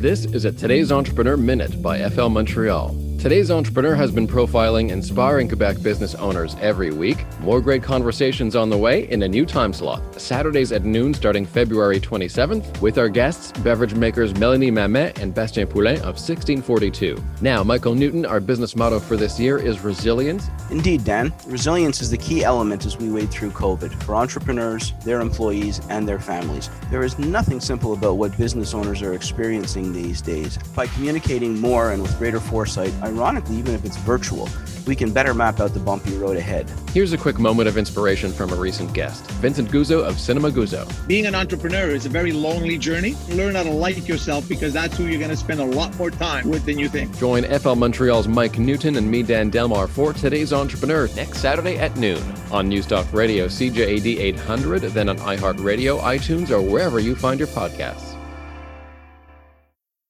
This is a Today's Entrepreneur Minute by FL Montreal. Today's entrepreneur has been profiling inspiring Quebec business owners every week. More great conversations on the way in a new time slot. Saturdays at noon starting February 27th with our guests, beverage makers Melanie Mamet and Bastien Poulain of 1642. Now, Michael Newton, our business motto for this year is resilience. Indeed, Dan. Resilience is the key element as we wade through COVID for entrepreneurs, their employees, and their families. There is nothing simple about what business owners are experiencing these days. By communicating more and with greater foresight, ironically, even if it's virtual, we can better map out the bumpy road ahead. Here's a quick moment of inspiration from a recent guest, Vincent Guzzo of Cinema Guzzo. Being an entrepreneur is a very lonely journey. Learn how to like yourself because that's who you're going to spend a lot more time with than you think. Join FL Montreal's Mike Newton and me, Dan Delmar, for today's Entrepreneur next Saturday at noon on Newstalk Radio, CJAD 800, then on iHeartRadio, iTunes, or wherever you find your podcasts.